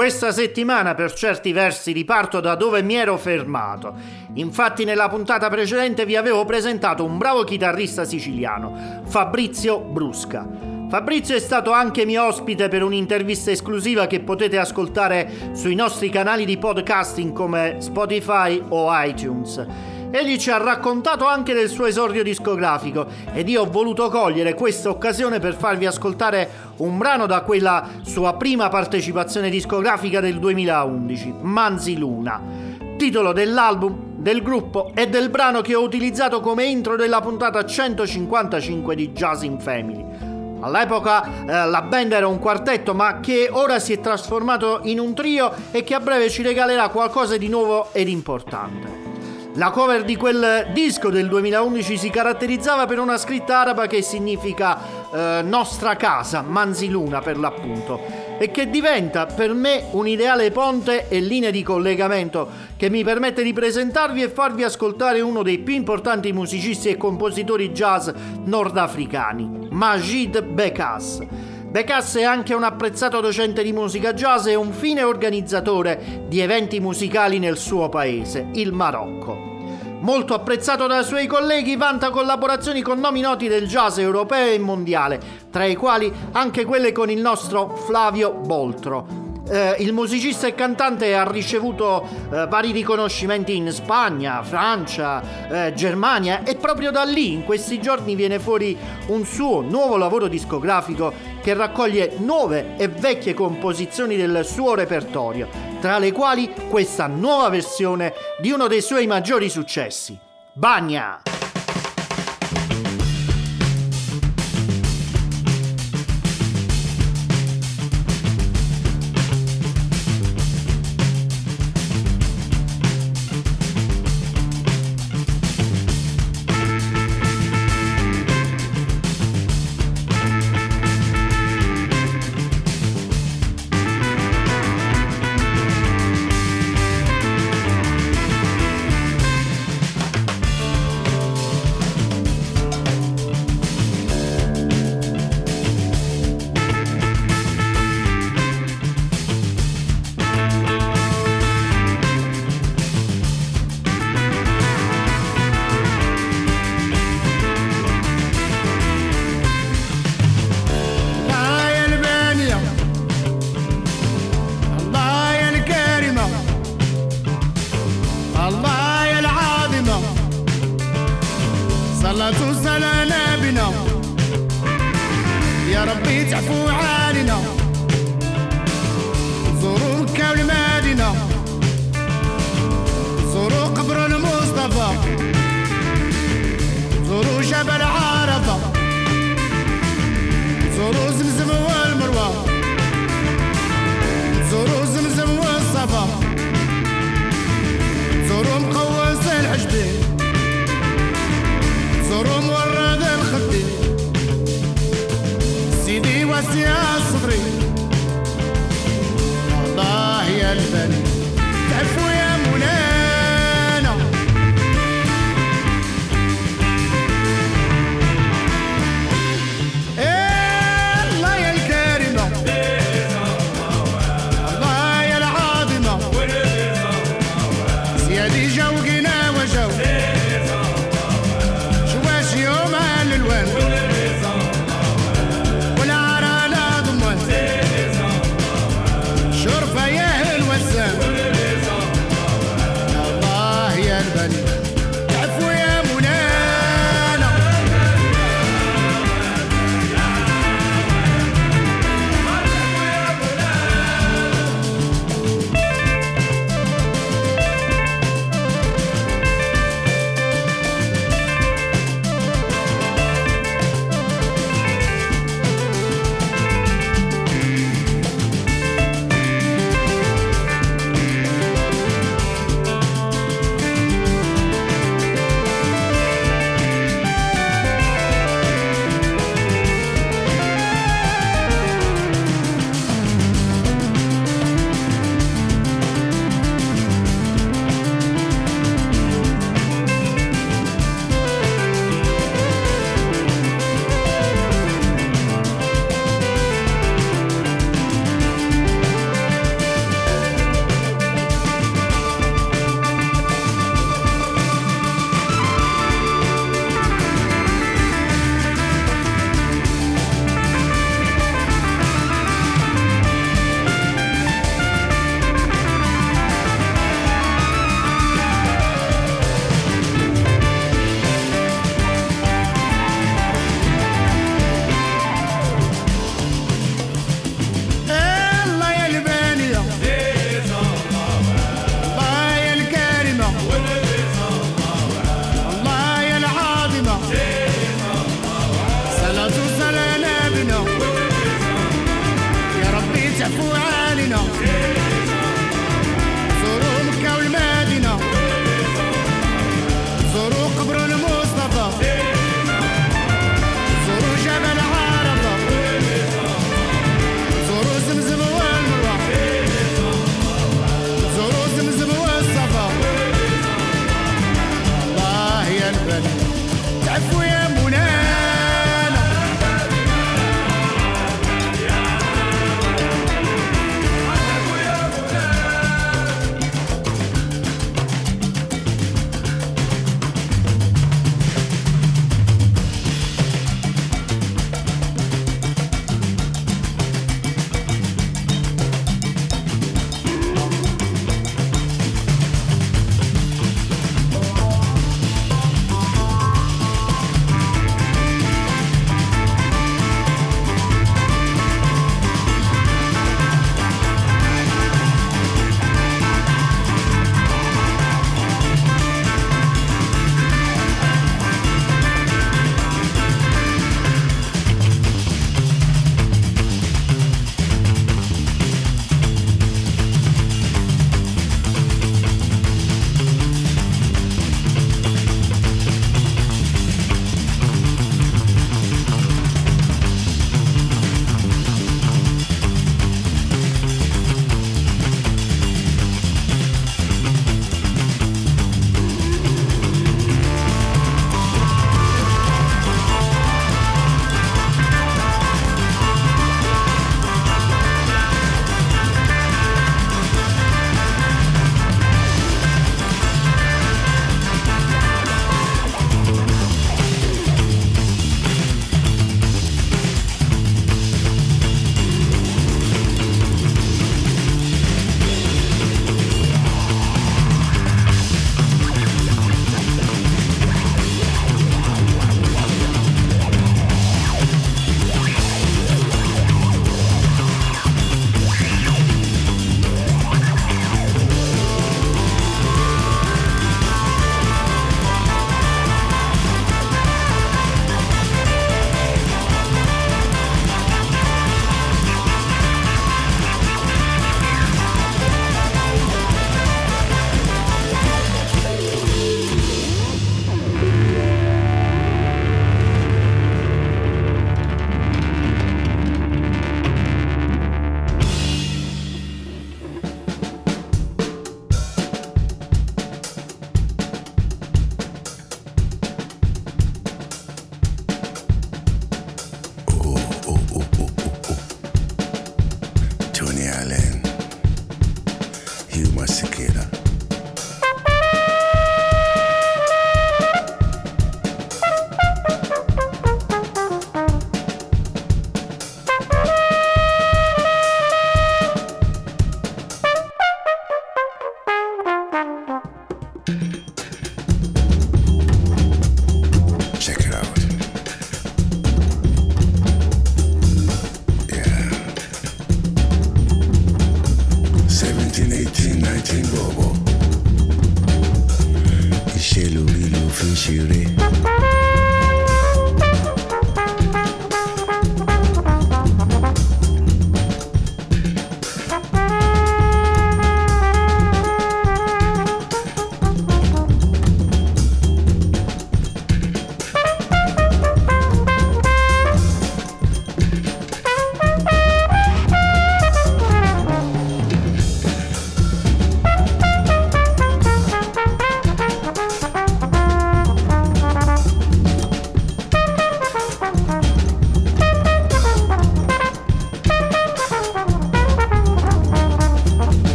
Questa settimana per certi versi riparto da dove mi ero fermato. Infatti nella puntata precedente vi avevo presentato un bravo chitarrista siciliano, Fabrizio Brusca. Fabrizio è stato anche mio ospite per un'intervista esclusiva che potete ascoltare sui nostri canali di podcasting come Spotify o iTunes. Egli ci ha raccontato anche del suo esordio discografico ed io ho voluto cogliere questa occasione per farvi ascoltare un brano da quella sua prima partecipazione discografica del 2011, Manzi Luna, titolo dell'album, del gruppo e del brano che ho utilizzato come intro della puntata 155 di Jazz in Family. All'epoca eh, la band era un quartetto ma che ora si è trasformato in un trio e che a breve ci regalerà qualcosa di nuovo ed importante. La cover di quel disco del 2011 si caratterizzava per una scritta araba che significa eh, nostra casa, Manziluna per l'appunto, e che diventa per me un ideale ponte e linea di collegamento che mi permette di presentarvi e farvi ascoltare uno dei più importanti musicisti e compositori jazz nordafricani, Majid Bekas. Bekas è anche un apprezzato docente di musica jazz e un fine organizzatore di eventi musicali nel suo paese, il Marocco. Molto apprezzato dai suoi colleghi, vanta collaborazioni con nomi noti del jazz europeo e mondiale, tra i quali anche quelle con il nostro Flavio Boltro. Eh, il musicista e cantante ha ricevuto eh, vari riconoscimenti in Spagna, Francia, eh, Germania e proprio da lì in questi giorni viene fuori un suo nuovo lavoro discografico che raccoglie nuove e vecchie composizioni del suo repertorio, tra le quali questa nuova versione di uno dei suoi maggiori successi, Bagna!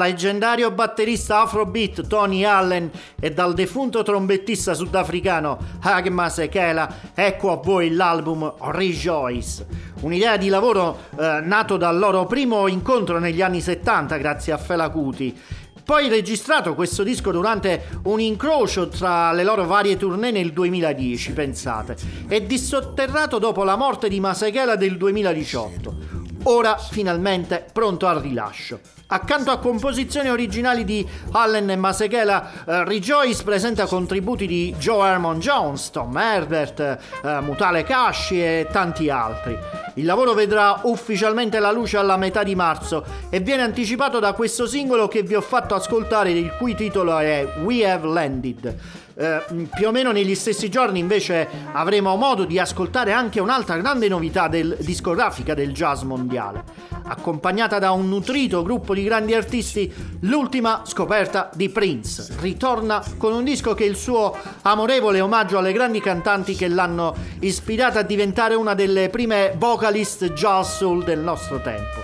Leggendario batterista afrobeat Tony Allen e dal defunto trombettista sudafricano Hagma Sekela, ecco a voi l'album Rejoice. Un'idea di lavoro eh, nato dal loro primo incontro negli anni 70 grazie a Fela Kuti. Poi registrato questo disco durante un incrocio tra le loro varie tournée nel 2010, pensate, e dissotterrato dopo la morte di Masekela del 2018 ora finalmente pronto al rilascio. Accanto a composizioni originali di Allen e Masekela, eh, Rejoice presenta contributi di Joe Hermon Jones, Tom Herbert, eh, Mutale Kashi e tanti altri. Il lavoro vedrà ufficialmente la luce alla metà di marzo e viene anticipato da questo singolo che vi ho fatto ascoltare, il cui titolo è We Have Landed. Eh, più o meno negli stessi giorni invece avremo modo di ascoltare anche un'altra grande novità del, discografica del jazz mondiale. Accompagnata da un nutrito gruppo di grandi artisti, l'ultima scoperta di Prince ritorna con un disco che è il suo amorevole omaggio alle grandi cantanti che l'hanno ispirata a diventare una delle prime vocalist jazz soul del nostro tempo.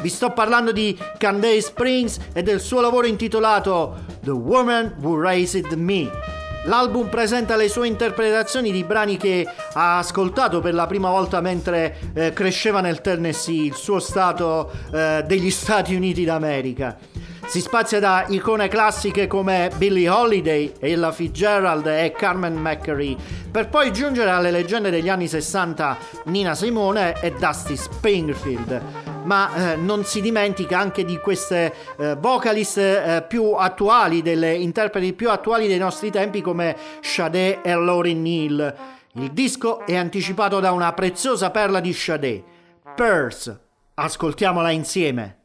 Vi sto parlando di Candace Springs e del suo lavoro intitolato The Woman Who Raised Me. L'album presenta le sue interpretazioni di brani che ha ascoltato per la prima volta mentre eh, cresceva nel Tennessee, il suo stato eh, degli Stati Uniti d'America. Si spazia da icone classiche come Billie Holiday, Ella Fitzgerald e Carmen McCree, per poi giungere alle leggende degli anni 60 Nina Simone e Dusty Springfield ma eh, non si dimentica anche di queste eh, vocalist eh, più attuali, delle interpreti più attuali dei nostri tempi come Sade e Lauryn Neal. Il disco è anticipato da una preziosa perla di Sade, Purse. Ascoltiamola insieme.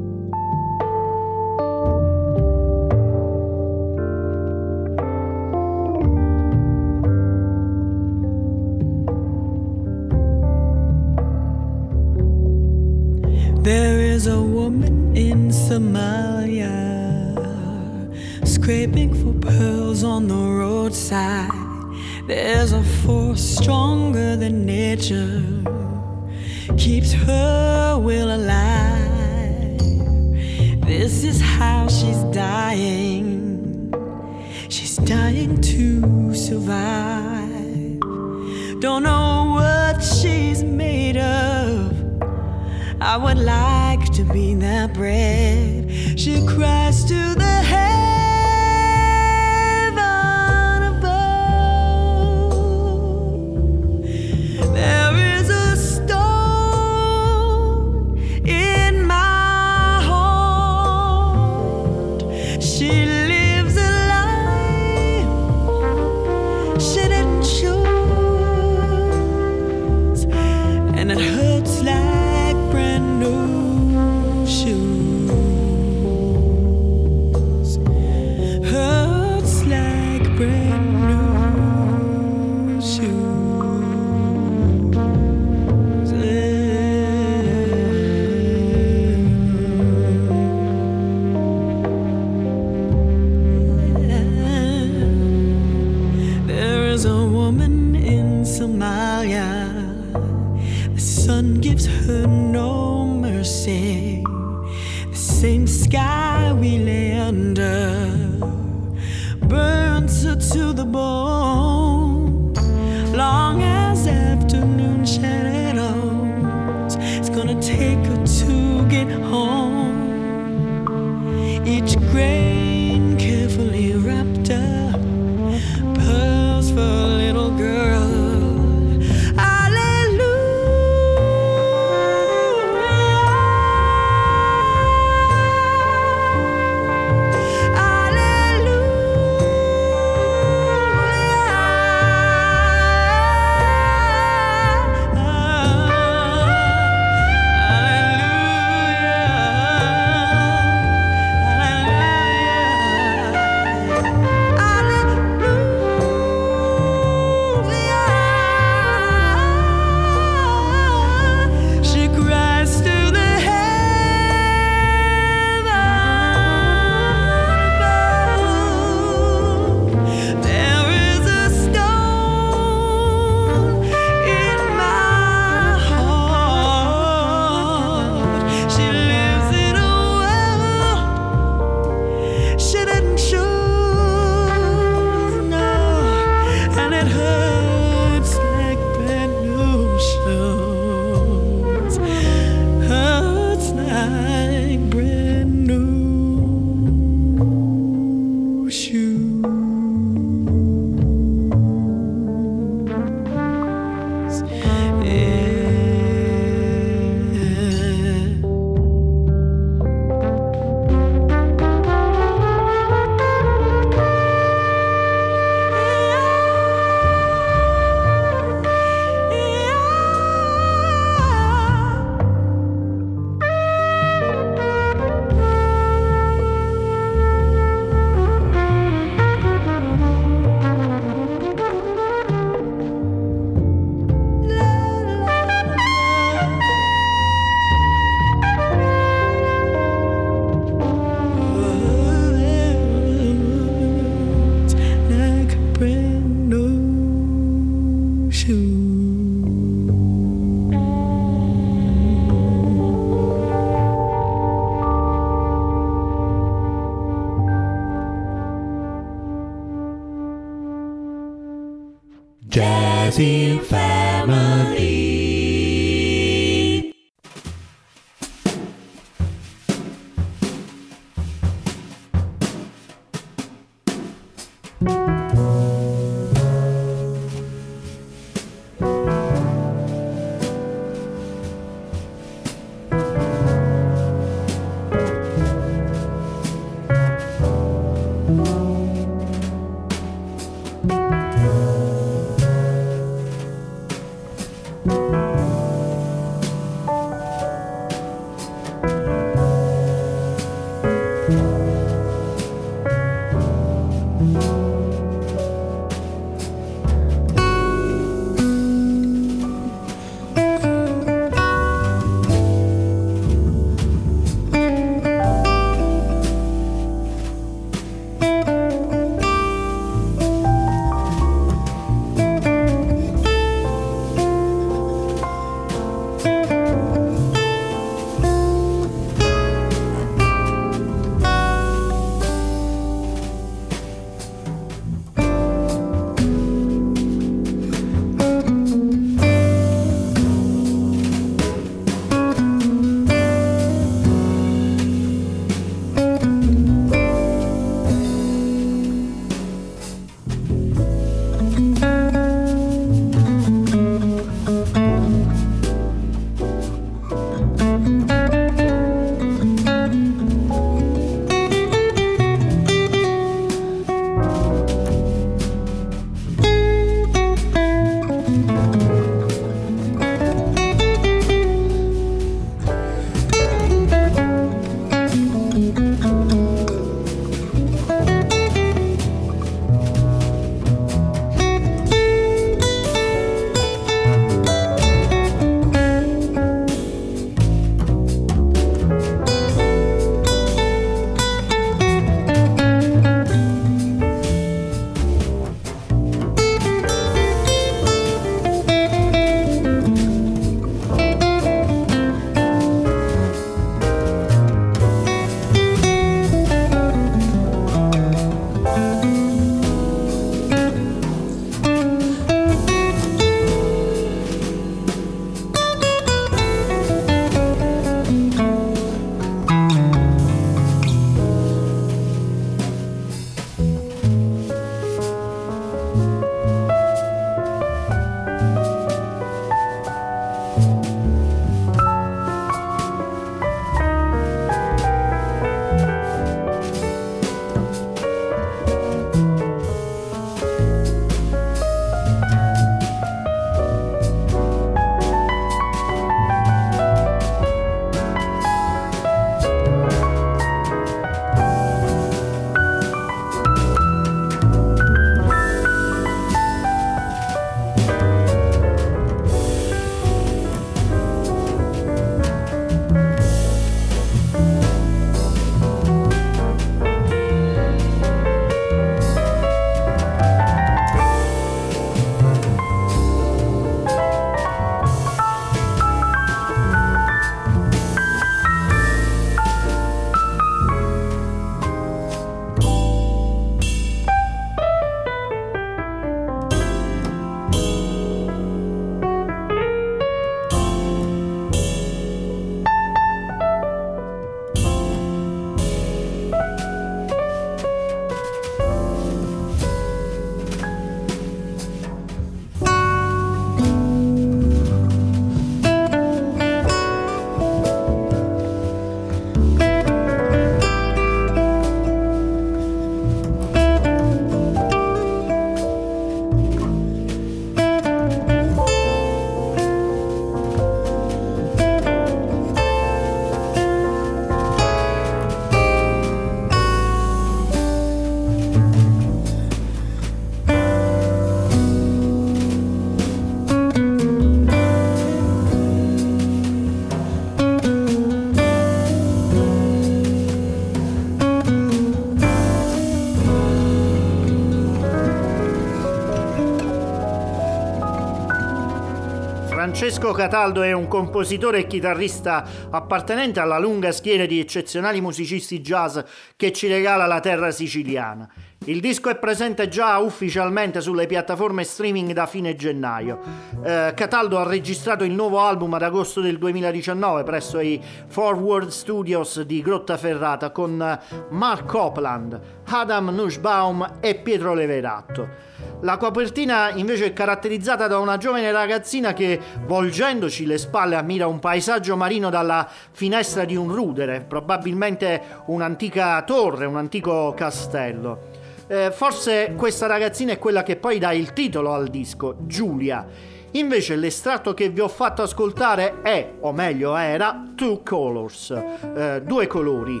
Cataldo è un compositore e chitarrista appartenente alla lunga schiera di eccezionali musicisti jazz che ci regala la terra siciliana. Il disco è presente già ufficialmente sulle piattaforme streaming da fine gennaio. Eh, Cataldo ha registrato il nuovo album ad agosto del 2019 presso i Forward Studios di Grottaferrata con Mark Copland, Adam Nussbaum e Pietro Leveratto. La copertina invece è caratterizzata da una giovane ragazzina che, volgendoci le spalle, ammira un paesaggio marino dalla finestra di un rudere, probabilmente un'antica torre, un antico castello. Eh, forse questa ragazzina è quella che poi dà il titolo al disco, Giulia. Invece l'estratto che vi ho fatto ascoltare è, o meglio era, Two Colors, eh, due colori.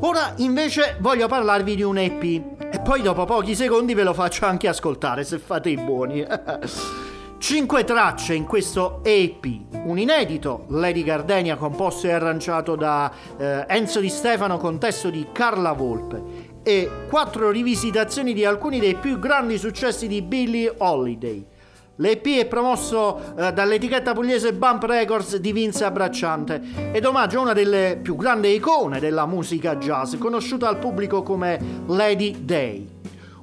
Ora invece voglio parlarvi di un EP e poi dopo pochi secondi ve lo faccio anche ascoltare se fate i buoni. Cinque tracce in questo EP, un inedito, Lady Gardenia composto e arrangiato da eh, Enzo Di Stefano con testo di Carla Volpe e quattro rivisitazioni di alcuni dei più grandi successi di Billie Holiday. L'EP è promosso eh, dall'etichetta pugliese Bump Records di Vince Abbracciante ed omaggio a una delle più grandi icone della musica jazz, conosciuta al pubblico come Lady Day.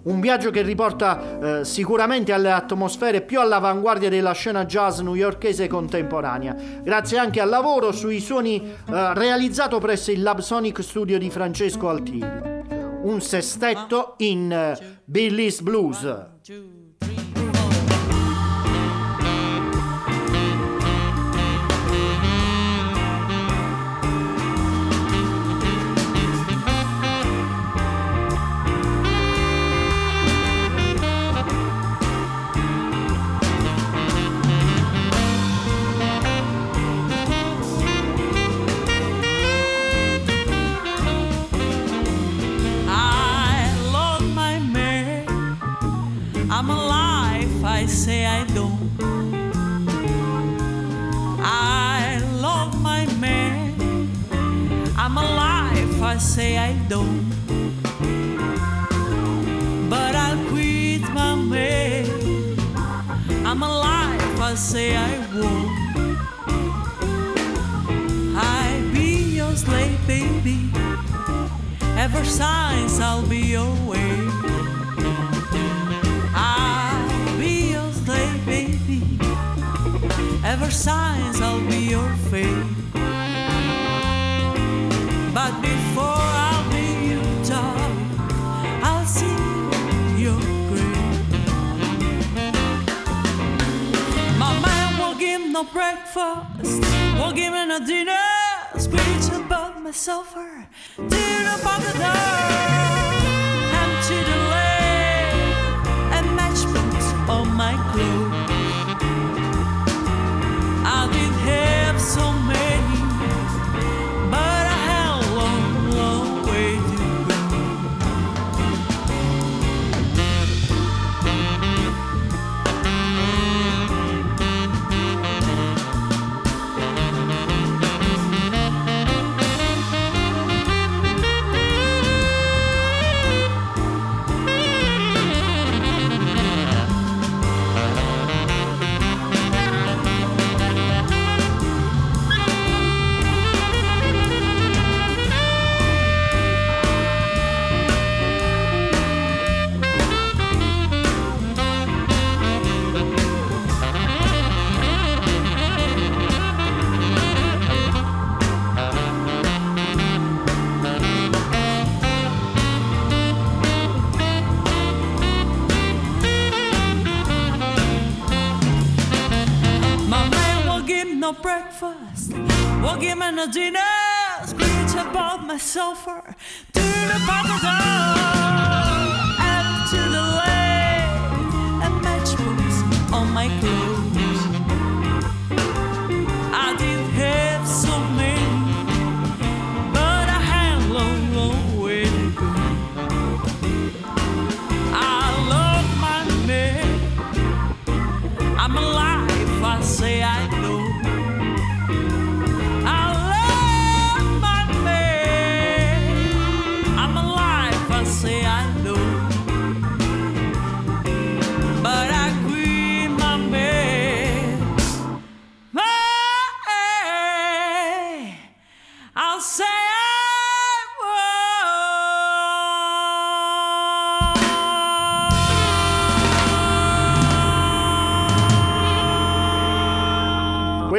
Un viaggio che riporta eh, sicuramente alle atmosfere più all'avanguardia della scena jazz newyorkese contemporanea, grazie anche al lavoro sui suoni eh, realizzato presso il Lab Sonic Studio di Francesco Altini. Un sestetto in uh, Billy's Blues. Say I don't. But I'll quit my man. I'm alive, I say I won't. I'll be your slave, baby. Ever since I'll be your way. I'll be your slave, baby. Ever since I'll be your fate. But before no breakfast, walking in a dinner, screech about myself or dinner popular. Empty the lane and matchbox on my clothes.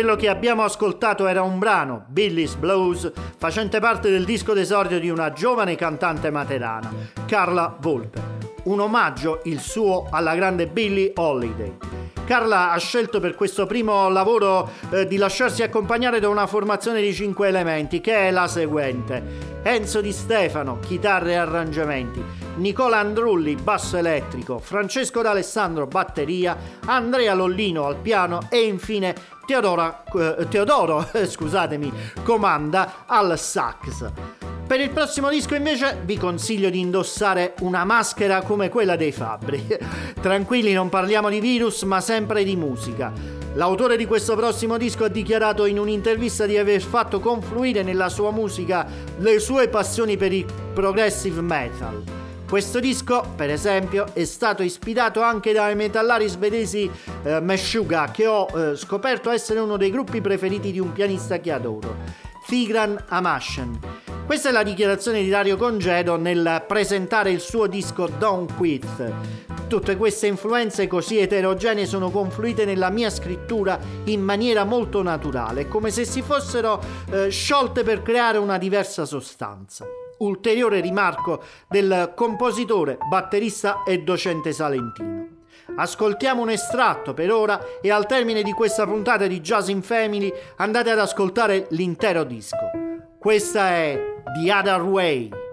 Quello che abbiamo ascoltato era un brano, Billy's Blues, facente parte del disco d'esordio di una giovane cantante materana, Carla Volpe. Un omaggio, il suo, alla grande Billie Holiday. Carla ha scelto per questo primo lavoro eh, di lasciarsi accompagnare da una formazione di cinque elementi, che è la seguente. Enzo Di Stefano, chitarre e arrangiamenti, Nicola Andrulli, basso elettrico, Francesco D'Alessandro, batteria, Andrea Lollino al piano e infine Teodora, eh, Teodoro scusatemi, comanda al sax. Per il prossimo disco invece vi consiglio di indossare una maschera come quella dei Fabbri. Tranquilli, non parliamo di virus, ma sempre di musica. L'autore di questo prossimo disco ha dichiarato in un'intervista di aver fatto confluire nella sua musica le sue passioni per il progressive metal. Questo disco, per esempio, è stato ispirato anche dai metallari svedesi eh, Meshuga, che ho eh, scoperto essere uno dei gruppi preferiti di un pianista che adoro, Tigran Amashen. Questa è la dichiarazione di Dario Congedo nel presentare il suo disco Don't Quit. Tutte queste influenze così eterogenee sono confluite nella mia scrittura in maniera molto naturale, come se si fossero eh, sciolte per creare una diversa sostanza. Ulteriore rimarco del compositore, batterista e docente salentino. Ascoltiamo un estratto per ora e al termine di questa puntata di Jazz in Family andate ad ascoltare l'intero disco. Questa è The Other Way.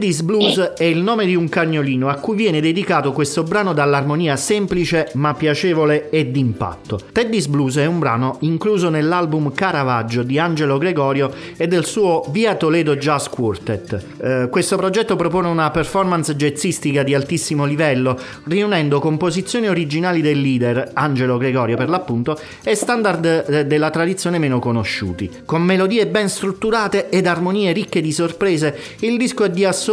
Teddy's Blues è il nome di un cagnolino a cui viene dedicato questo brano dall'armonia semplice ma piacevole e d'impatto. Teddy's Blues è un brano incluso nell'album Caravaggio di Angelo Gregorio e del suo Via Toledo Jazz Quartet. Eh, questo progetto propone una performance jazzistica di altissimo livello, riunendo composizioni originali del leader, Angelo Gregorio per l'appunto, e standard eh, della tradizione meno conosciuti. Con melodie ben strutturate ed armonie ricche di sorprese, il disco è di assoluto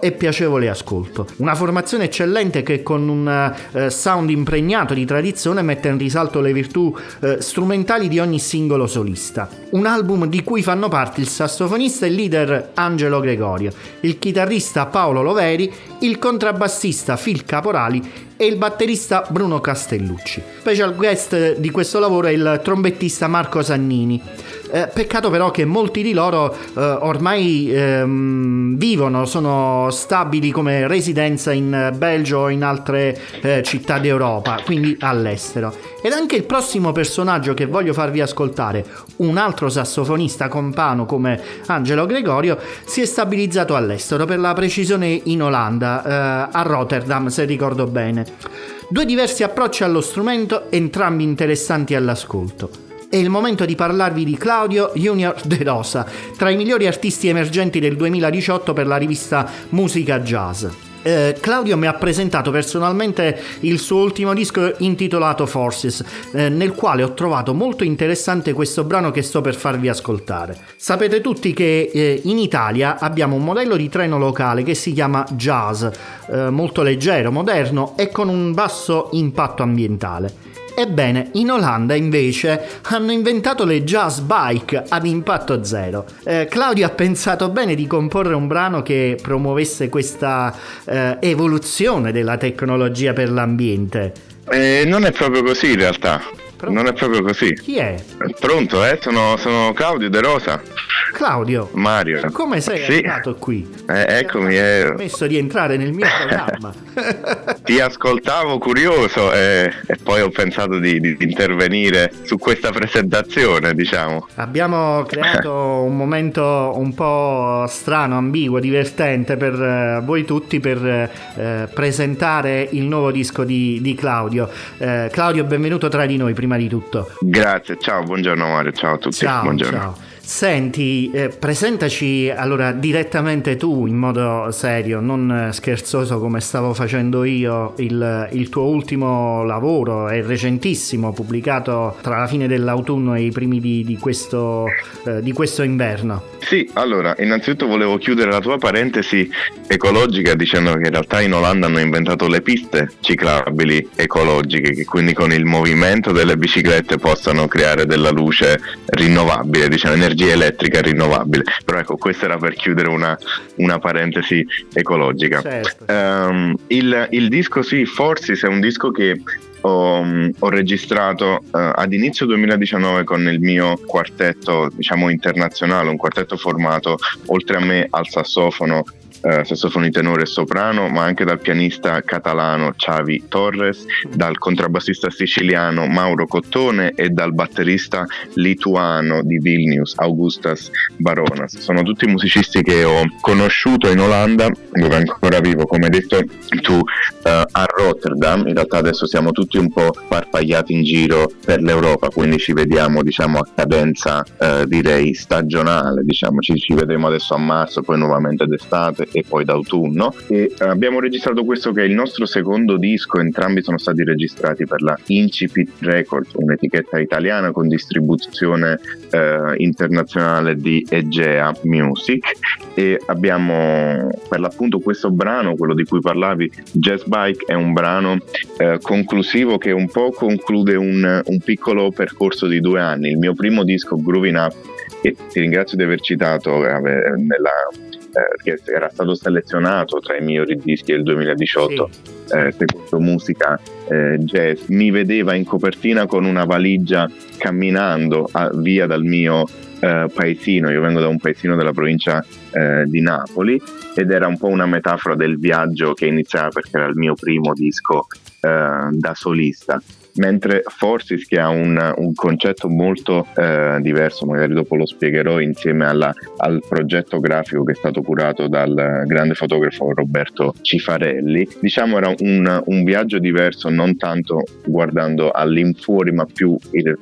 e piacevole ascolto. Una formazione eccellente che con un uh, sound impregnato di tradizione mette in risalto le virtù uh, strumentali di ogni singolo solista. Un album di cui fanno parte il sassofonista e leader Angelo Gregorio, il chitarrista Paolo Loveri, il contrabbassista Phil Caporali e il batterista Bruno Castellucci. Special guest di questo lavoro è il trombettista Marco Sannini. Eh, peccato però che molti di loro eh, ormai ehm, vivono, sono stabili come residenza in Belgio o in altre eh, città d'Europa, quindi all'estero. Ed anche il prossimo personaggio che voglio farvi ascoltare, un altro sassofonista compano come Angelo Gregorio, si è stabilizzato all'estero, per la precisione in Olanda, eh, a Rotterdam se ricordo bene. Due diversi approcci allo strumento, entrambi interessanti all'ascolto è il momento di parlarvi di Claudio Junior De Rosa, tra i migliori artisti emergenti del 2018 per la rivista Musica Jazz. Eh, Claudio mi ha presentato personalmente il suo ultimo disco intitolato Forces, eh, nel quale ho trovato molto interessante questo brano che sto per farvi ascoltare. Sapete tutti che eh, in Italia abbiamo un modello di treno locale che si chiama Jazz, eh, molto leggero, moderno e con un basso impatto ambientale. Ebbene, in Olanda invece hanno inventato le jazz bike ad impatto zero. Eh, Claudio ha pensato bene di comporre un brano che promuovesse questa eh, evoluzione della tecnologia per l'ambiente. Eh, non è proprio così in realtà. Pronto? Non è proprio così. Chi è? Pronto, eh? Sono, sono Claudio De Rosa. Claudio. Mario. Come sei sì. arrivato qui? Eh, eccomi. Eh. Ho permesso di entrare nel mio programma. Ti ascoltavo curioso e, e poi ho pensato di, di, intervenire su questa presentazione, diciamo. Abbiamo creato un momento un po' strano, ambiguo, divertente per uh, voi tutti per uh, presentare il nuovo disco di, di Claudio. Claudio, benvenuto tra di noi prima prima di tutto. Grazie, ciao, buongiorno Mario, ciao a tutti. Ciao, buongiorno. ciao. Senti, eh, presentaci allora direttamente tu in modo serio, non scherzoso come stavo facendo io, il, il, tuo ultimo lavoro, è recentissimo, pubblicato tra la fine dell'autunno e i primi di, di, questo, eh, di questo inverno. Sì, allora, innanzitutto volevo chiudere la tua parentesi ecologica dicendo che in realtà in Olanda hanno inventato le piste ciclabili ecologiche, che quindi con il movimento delle biciclette possano creare della luce rinnovabile, diciamo energia energia elettrica rinnovabile. Però ecco, questo era per chiudere una, una parentesi ecologica. Certo. Um, il, il, disco sì, Forces è un disco che ho, ho registrato uh, ad inizio 2019 con il mio quartetto diciamo internazionale, un quartetto formato oltre a me al sassofono eh, sassofono tenore e soprano, ma anche dal pianista catalano Xavi Torres, dal contrabbassista siciliano Mauro Cottone e dal batterista lituano di Vilnius Augustas Baronas. Sono tutti musicisti che ho conosciuto in Olanda, dove ancora vivo, come hai detto tu, eh, a Rotterdam. In realtà adesso siamo tutti un po' sparpagliati in giro per l'Europa, quindi ci vediamo diciamo, a cadenza eh, direi stagionale, diciamo. ci, ci vedremo adesso a marzo, poi nuovamente d'estate e poi d'autunno. E eh, abbiamo registrato questo che è il nostro secondo disco, entrambi sono stati registrati per la Incipit Records, un'etichetta italiana con distribuzione eh, internazionale di Egea Music. E abbiamo per l'appunto questo brano, quello di cui parlavi, Jazz Bike è un brano eh, conclusivo che un po' conclude un, un piccolo percorso di due anni, il mio primo disco Grooving Up e ti ringrazio di aver citato eh, nella che era stato selezionato tra i migliori dischi del 2018 sì. eh, secondo musica eh, jazz mi vedeva in copertina con una valigia camminando a, via dal mio eh, paesino. Io vengo da un paesino della provincia eh, di Napoli ed era un po' una metafora del viaggio che iniziava perché era il mio primo disco eh, da solista mentre Forces che ha un, un concetto molto eh, diverso, magari dopo lo spiegherò insieme alla, al progetto grafico che è stato curato dal grande fotografo Roberto Cifarelli, diciamo era un, un viaggio diverso non tanto guardando all'infuori ma più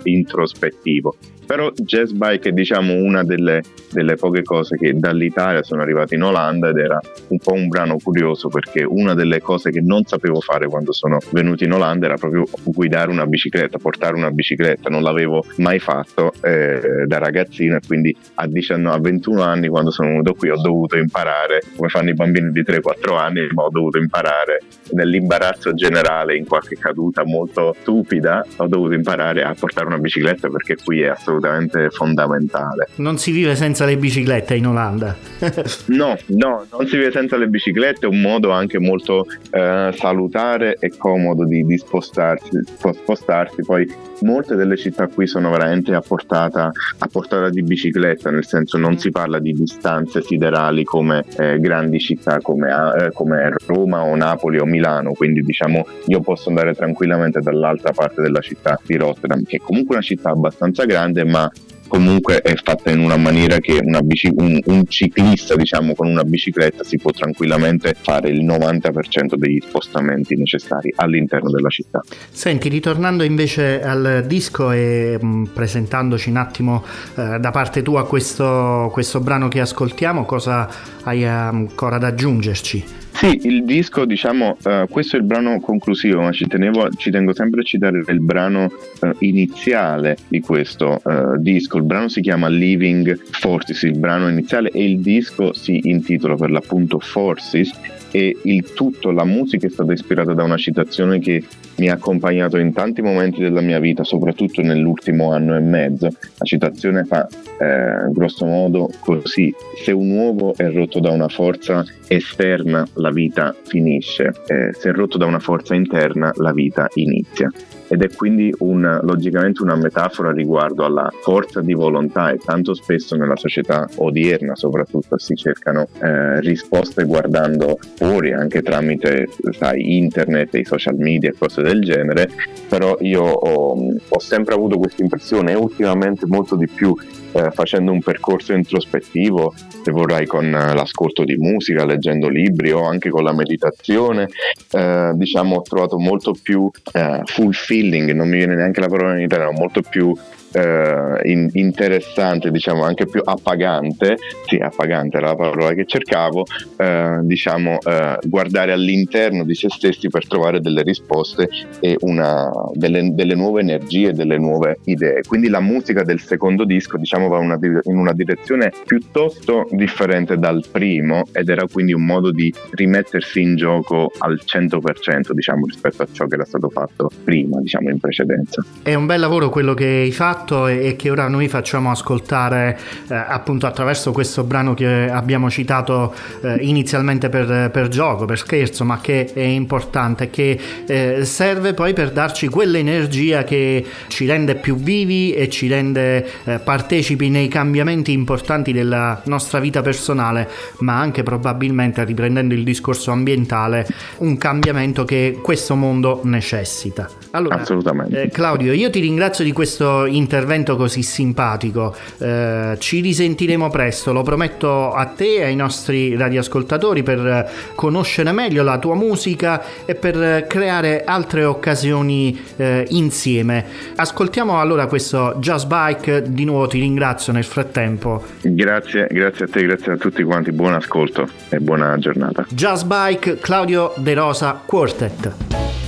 introspettivo però Jazz Bike è diciamo una delle, delle, poche cose che dall'Italia sono arrivate in Olanda ed era un po' un brano curioso perché una delle cose che non sapevo fare quando sono venuto in Olanda era proprio guidare una bicicletta, portare una bicicletta, non l'avevo mai fatto eh, da ragazzino e quindi a, 19, a 21 anni quando sono venuto qui ho dovuto imparare come fanno i bambini di 3-4 anni ma ho dovuto imparare nell'imbarazzo generale in qualche caduta molto stupida ho dovuto imparare a portare una bicicletta perché qui è assolutamente assolutamente fondamentale. Non si vive senza le biciclette in Olanda? no, no, non si vive senza le biciclette, è un modo anche molto eh, salutare e comodo di, di spostarsi, spostarsi. Poi molte delle città qui sono veramente a portata, a portata di bicicletta, nel senso non si parla di distanze siderali come eh, grandi città come, eh, come Roma o Napoli o Milano, quindi diciamo io posso andare tranquillamente dall'altra parte della città di Rotterdam, che è comunque una città abbastanza grande, ma comunque è fatta in una maniera che una bici, un, un, ciclista diciamo con una bicicletta si può tranquillamente fare il 90% degli spostamenti necessari all'interno della città. Senti, ritornando invece al disco e mh, mm, presentandoci un attimo eh, da parte tua questo, questo brano che ascoltiamo, cosa hai ancora da aggiungerci? Sì, il disco, diciamo, uh, questo è il brano conclusivo, ma ci, tenevo, ci tengo sempre a citare il brano uh, iniziale di questo uh, disco. Il brano si chiama Living Forces, il brano iniziale, e il disco si intitola per l'appunto Forces e il tutto, la musica è stata ispirata da una citazione che mi ha accompagnato in tanti momenti della mia vita, soprattutto nell'ultimo anno e mezzo. La citazione fa eh, grosso modo così, se un uovo è rotto da una forza esterna la vita finisce, eh, se è rotto da una forza interna la vita inizia. Ed è quindi un, logicamente una metafora riguardo alla forza di volontà e tanto spesso nella società odierna soprattutto si cercano eh, risposte guardando fuori anche tramite sai, internet e i social media e cose del genere però io ho, ho sempre avuto questa impressione e ultimamente molto di più eh, facendo un percorso introspettivo, se vorrai con eh, l'ascolto di musica, leggendo libri o anche con la meditazione, eh, diciamo ho trovato molto più eh, fulfilling, non mi viene neanche la parola in italiano, molto più eh, in, interessante, diciamo anche più appagante, sì, appagante era la parola che cercavo, eh, diciamo eh, guardare all'interno di se stessi per trovare delle risposte e una, delle, delle, nuove energie, delle nuove idee. Quindi la musica del secondo disco, diciamo, va una, in una direzione piuttosto differente dal primo ed era quindi un modo di rimettersi in gioco al 100%, diciamo, rispetto a ciò che era stato fatto prima, diciamo, in precedenza. È un bel lavoro quello che hai fatto fatto e, che ora noi facciamo ascoltare eh, appunto attraverso questo brano che abbiamo citato eh, inizialmente per, per, gioco, per scherzo, ma che è importante, che eh, serve poi per darci quell'energia che ci rende più vivi e ci rende eh, partecipi nei cambiamenti importanti della nostra vita personale, ma anche probabilmente riprendendo il discorso ambientale, un cambiamento che questo mondo necessita. Allora, Assolutamente. Eh, Claudio, io ti ringrazio di questo intervento così simpatico. Eh, ci risentiremo presto, lo prometto a te e ai nostri radioascoltatori per conoscere meglio la tua musica e per creare altre occasioni eh, insieme. Ascoltiamo allora questo Jazz Bike, di nuovo ti ringrazio nel frattempo. Grazie, grazie a te, grazie a tutti quanti, buon ascolto e buona giornata. Jazz Bike, Claudio De Rosa Quartet.